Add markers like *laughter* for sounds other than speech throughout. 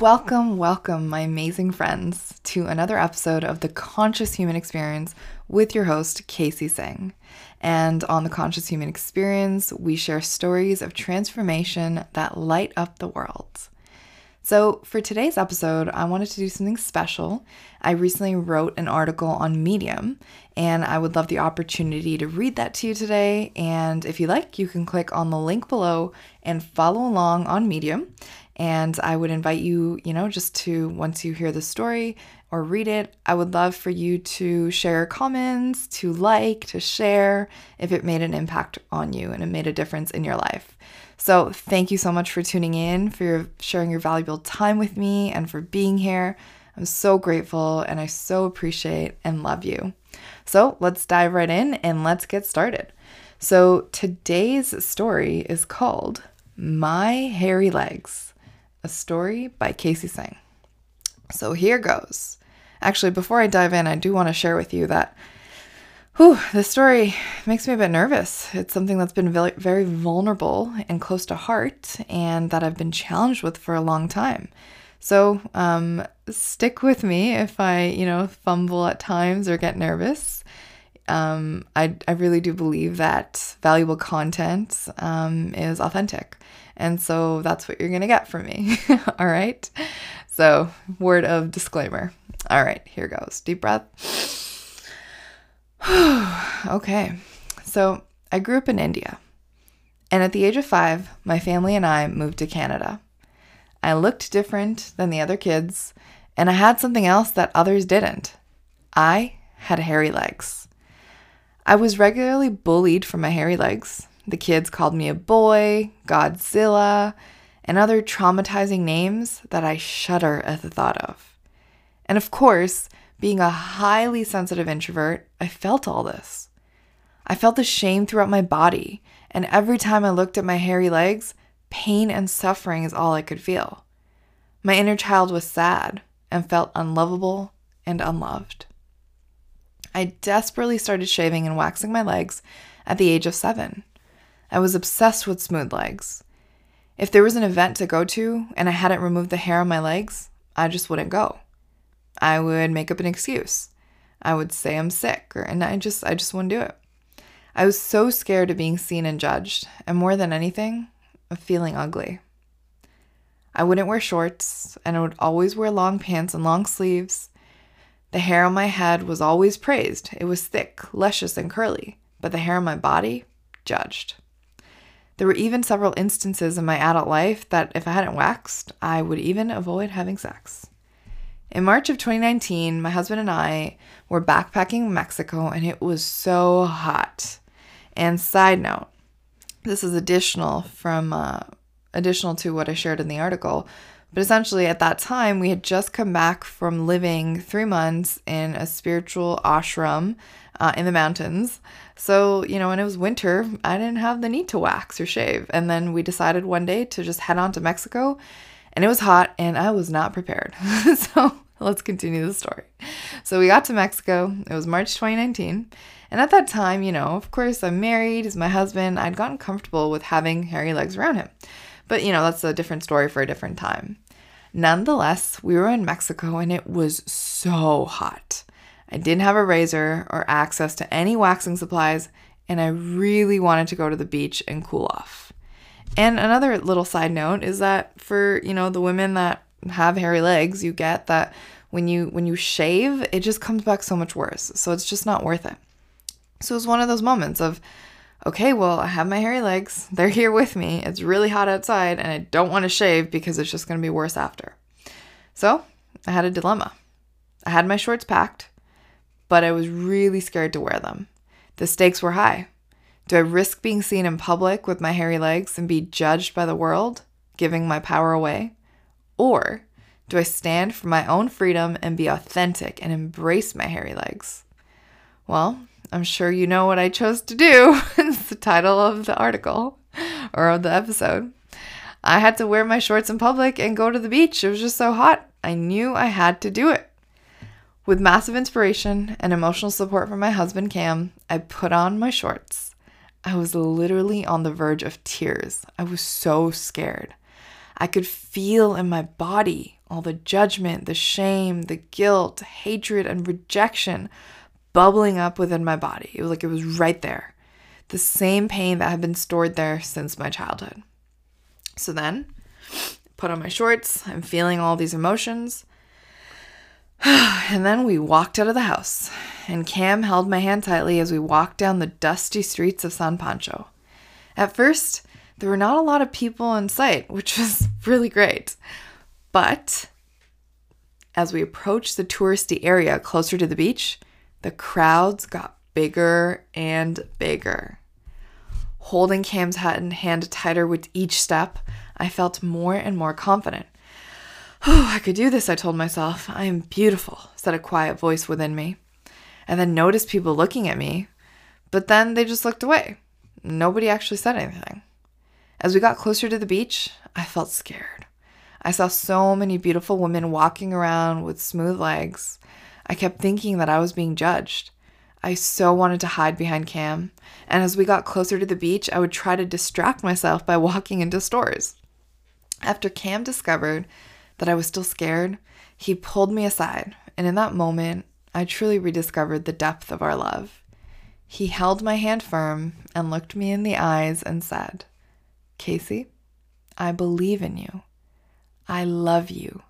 Welcome, welcome, my amazing friends, to another episode of The Conscious Human Experience with your host, Kacy Singh. And on The Conscious Human Experience, we share stories of transformation that light up the world. So, for today's episode, I wanted to do something special. I recently wrote an article on Medium, and I would love the opportunity to read that to you today. And if you like, you can click on the link below and follow along on Medium. And I would invite you, you know, just to once you hear the story or read it, I would love for you to share comments, to like, to share if it made an impact on you and it made a difference in your life. So, thank you so much for tuning in, for your, sharing your valuable time with me, and for being here. I'm so grateful and I so appreciate and love you. So, let's dive right in and let's get started. So, today's story is called My Hairy Legs a story by Kacy Singh. So here goes. Actually, before I dive in, I do want to share with you that whew, this story makes me a bit nervous. It's something that's been very vulnerable and close to heart, and that I've been challenged with for a long time. So um, stick with me if I, you know, fumble at times or get nervous. Um, I, I really do believe that valuable content um, is authentic. And so that's what you're going to get from me. *laughs* All right. So, word of disclaimer. All right, here goes. Deep breath. *sighs* okay. So, I grew up in India. And at the age of five, my family and I moved to Canada. I looked different than the other kids, and I had something else that others didn't. I had hairy legs. I was regularly bullied for my hairy legs, the kids called me a boy, Godzilla, and other traumatizing names that I shudder at the thought of. And of course, being a highly sensitive introvert, I felt all this. I felt the shame throughout my body, and every time I looked at my hairy legs, pain and suffering is all I could feel. My inner child was sad and felt unlovable and unloved. I desperately started shaving and waxing my legs at the age of seven. I was obsessed with smooth legs. If there was an event to go to and I hadn't removed the hair on my legs, I just wouldn't go. I would make up an excuse. I would say I'm sick or and I just I just wouldn't do it. I was so scared of being seen and judged, and more than anything, of feeling ugly. I wouldn't wear shorts, and I would always wear long pants and long sleeves. The hair on my head was always praised. It was thick, luscious, and curly, but the hair on my body, judged. There were even several instances in my adult life that if I hadn't waxed, I would even avoid having sex. In March of 2019, my husband and I were backpacking Mexico and it was so hot. And side note, this is additional from uh, additional to what I shared in the article, but essentially at that time we had just come back from living 3 months in a spiritual ashram uh, in the mountains. So, you know, when it was winter, I didn't have the need to wax or shave. And then we decided one day to just head on to Mexico, and it was hot, and I was not prepared. *laughs* so, let's continue the story. So, we got to Mexico. It was March 2019. And at that time, you know, of course, I'm married, he's my husband. I'd gotten comfortable with having hairy legs around him. But, you know, that's a different story for a different time. Nonetheless, we were in Mexico and it was so hot. I didn't have a razor or access to any waxing supplies, and I really wanted to go to the beach and cool off. And another little side note is that for, you know, the women that have hairy legs, you get that when you when you shave, it just comes back so much worse. So it's just not worth it. So it was one of those moments of okay, well, I have my hairy legs. They're here with me. It's really hot outside and I don't want to shave because it's just going to be worse after. So, I had a dilemma. I had my shorts packed but I was really scared to wear them. The stakes were high. Do I risk being seen in public with my hairy legs and be judged by the world, giving my power away? Or do I stand for my own freedom and be authentic and embrace my hairy legs? Well, I'm sure you know what I chose to do. *laughs* it's the title of the article or of the episode. I had to wear my shorts in public and go to the beach. It was just so hot. I knew I had to do it. With massive inspiration and emotional support from my husband, Cam, I put on my shorts. I was literally on the verge of tears. I was so scared. I could feel in my body all the judgment, the shame, the guilt, hatred, and rejection bubbling up within my body. It was like it was right there. The same pain that had been stored there since my childhood. So then, put on my shorts. I'm feeling all these emotions. *sighs* and then we walked out of the house, and Cam held my hand tightly as we walked down the dusty streets of San Pancho. At first, there were not a lot of people in sight, which *laughs* was really great. But as we approached the touristy area closer to the beach, the crowds got bigger and bigger. Holding Cam's hand tighter with each step, I felt more and more confident. Oh, I could do this, I told myself. I am beautiful, said a quiet voice within me. And then noticed people looking at me, but then they just looked away. Nobody actually said anything. As we got closer to the beach, I felt scared. I saw so many beautiful women walking around with smooth legs. I kept thinking that I was being judged. I so wanted to hide behind Cam, and as we got closer to the beach, I would try to distract myself by walking into stores. After Cam discovered that I was still scared, he pulled me aside, and in that moment, I truly rediscovered the depth of our love. He held my hand firm and looked me in the eyes and said, Kacy, I believe in you. I love you.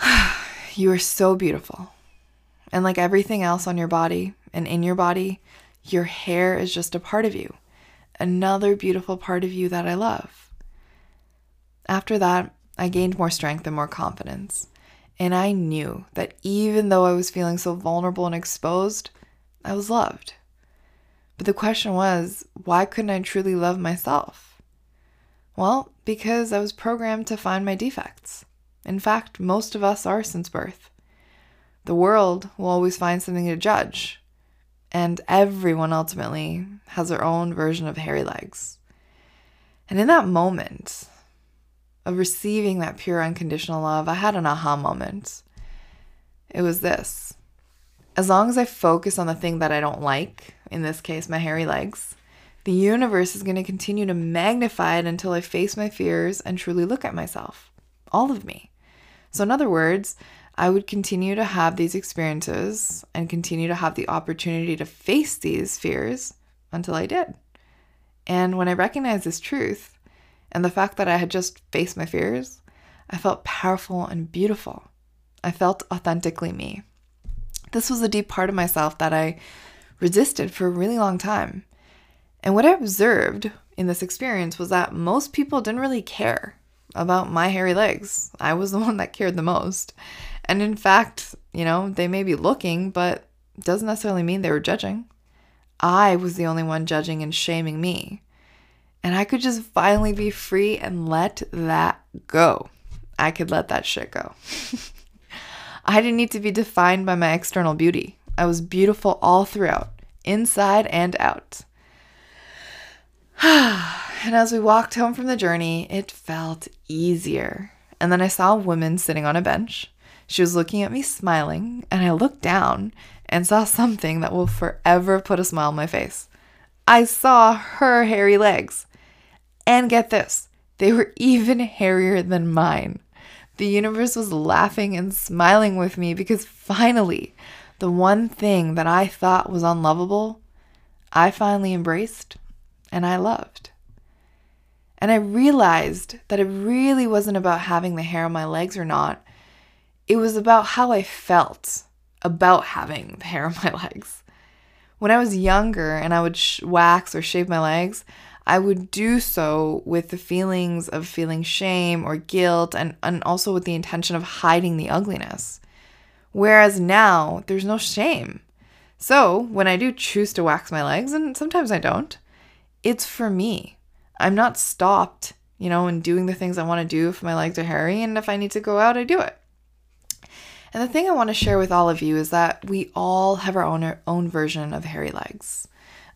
*sighs* *sighs* you are so beautiful. And like everything else on your body and in your body, your hair is just a part of you, another beautiful part of you that I love. After that, I gained more strength and more confidence. And I knew that even though I was feeling so vulnerable and exposed, I was loved. But the question was, why couldn't I truly love myself? Well, because I was programmed to find my defects. In fact, most of us are since birth. The world will always find something to judge, and everyone ultimately has their own version of hairy legs. And in that moment of receiving that pure unconditional love, I had an aha moment. It was this as long as I focus on the thing that I don't like, in this case, my hairy legs, the universe is going to continue to magnify it until I face my fears and truly look at myself, all of me. So, in other words, I would continue to have these experiences and continue to have the opportunity to face these fears until I did. And when I recognized this truth and the fact that I had just faced my fears, I felt powerful and beautiful. I felt authentically me. This was a deep part of myself that I resisted for a really long time. And what I observed in this experience was that most people didn't really care about my hairy legs. I was the *laughs* one that cared the most. And in fact, you know, they may be looking, but doesn't necessarily mean they were judging. I was the only one judging and shaming me. And I could just finally be free and let that go. I could let that shit go. *laughs* I didn't need to be defined by my external beauty. I was beautiful all throughout, inside and out. *sighs* and as we walked home from the journey, it felt easier. And then I saw a woman sitting on a bench. She was looking at me smiling, and I looked down and saw something that will forever put a smile on my face. I saw her hairy legs. And get this, they were *laughs* even hairier than mine. The universe was laughing and smiling with me because finally, the one thing that I thought was unlovable, I finally embraced and I loved. And I realized that it really wasn't about having the hair on my legs or not. It was about how I felt about having the hair on my *laughs* legs. When I was younger and I would sh- wax or shave my legs, I would do so with the feelings of feeling shame or guilt and, and also with the intention of hiding the ugliness. Whereas now, there's no shame. So when I do choose to wax my legs, and sometimes I don't, it's for me. I'm not stopped, you know, in doing the things I want to do if my legs are hairy, and if I need to go out, I do it. And the thing I want to share with all of you is that we all have our own, our own version of hairy legs.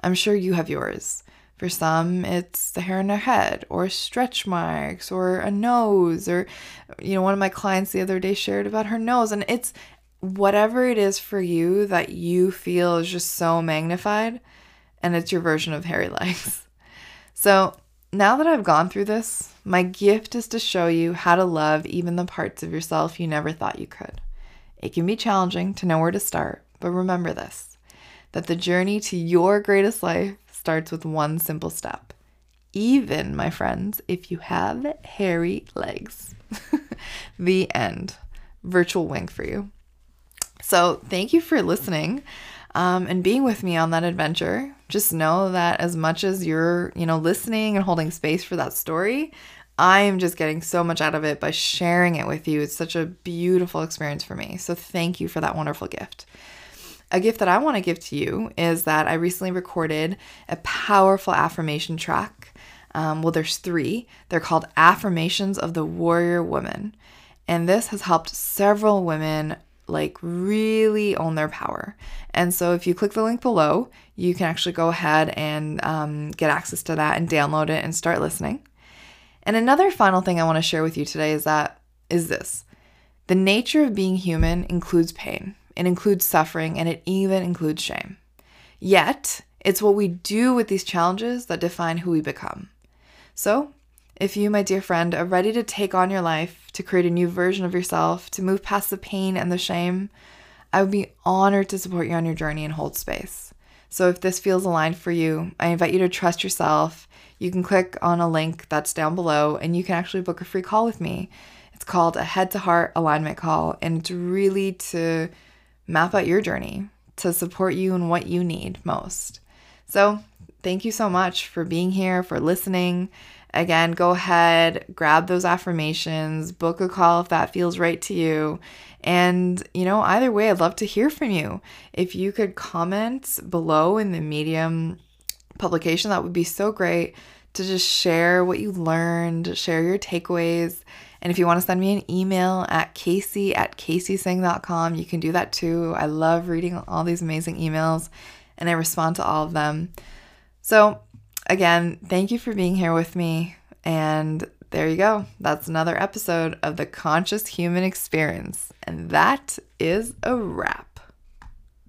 I'm sure you have yours. For some, it's the hair on their head, or stretch marks, or a nose, or, you know, one of my clients the other day shared about her nose. And it's whatever it is for you that you feel is just so magnified, and it's your version of hairy legs. So, now that I've gone through this, my gift is to show you how to love even the parts of yourself you never thought you could. It can be challenging to know where to start, but remember this that the journey to your greatest life starts with one simple step. Even, my friends, if you have hairy legs. *laughs* the end. Virtual wink for you. So, thank you for listening um, and being with me on that adventure. Just know that as much as you're, you know, listening and holding space for that story, I'm just getting so much out of it by sharing it with you. It's such a beautiful experience for me. So, thank you for that wonderful gift. A gift that I want to give to you is that I recently recorded a powerful affirmation track. Um, well, there's three. They're called Affirmations of the Warrior Woman. And this has helped several women like really own their power. And so if you click the link below, you can actually go ahead and um, get access to that and download it and start listening. And another final thing I want to share with you today is that is this. The nature of being human includes pain. It includes suffering and it even includes shame. Yet, it's what we do with these challenges that define who we become. So, if you, my dear friend, are ready to take on your life, to create a new version of yourself, to move past the pain and the shame, I would be honored to support you on your journey and hold space. So if this feels aligned for you, I invite you to trust yourself. You can click on a link that's down below and you can actually book a free call with me. It's called a head to heart alignment call, and it's really to map out your journey to support you in what you need most. So, thank you so much for being here, for listening. Again, go ahead, grab those affirmations, book a call if that feels right to you. And, you know, either way, I'd love to hear from you. If you could comment below in the Medium publication, that would be so great to just share what you learned, share your takeaways. And if you want to send me an email at kacy at kacysingh.com, you can do that too. I love reading all these amazing emails and I respond to all of them. So, again, thank you for being here with me. And there you go. That's another episode of the Conscious Human Experience. And that is a wrap.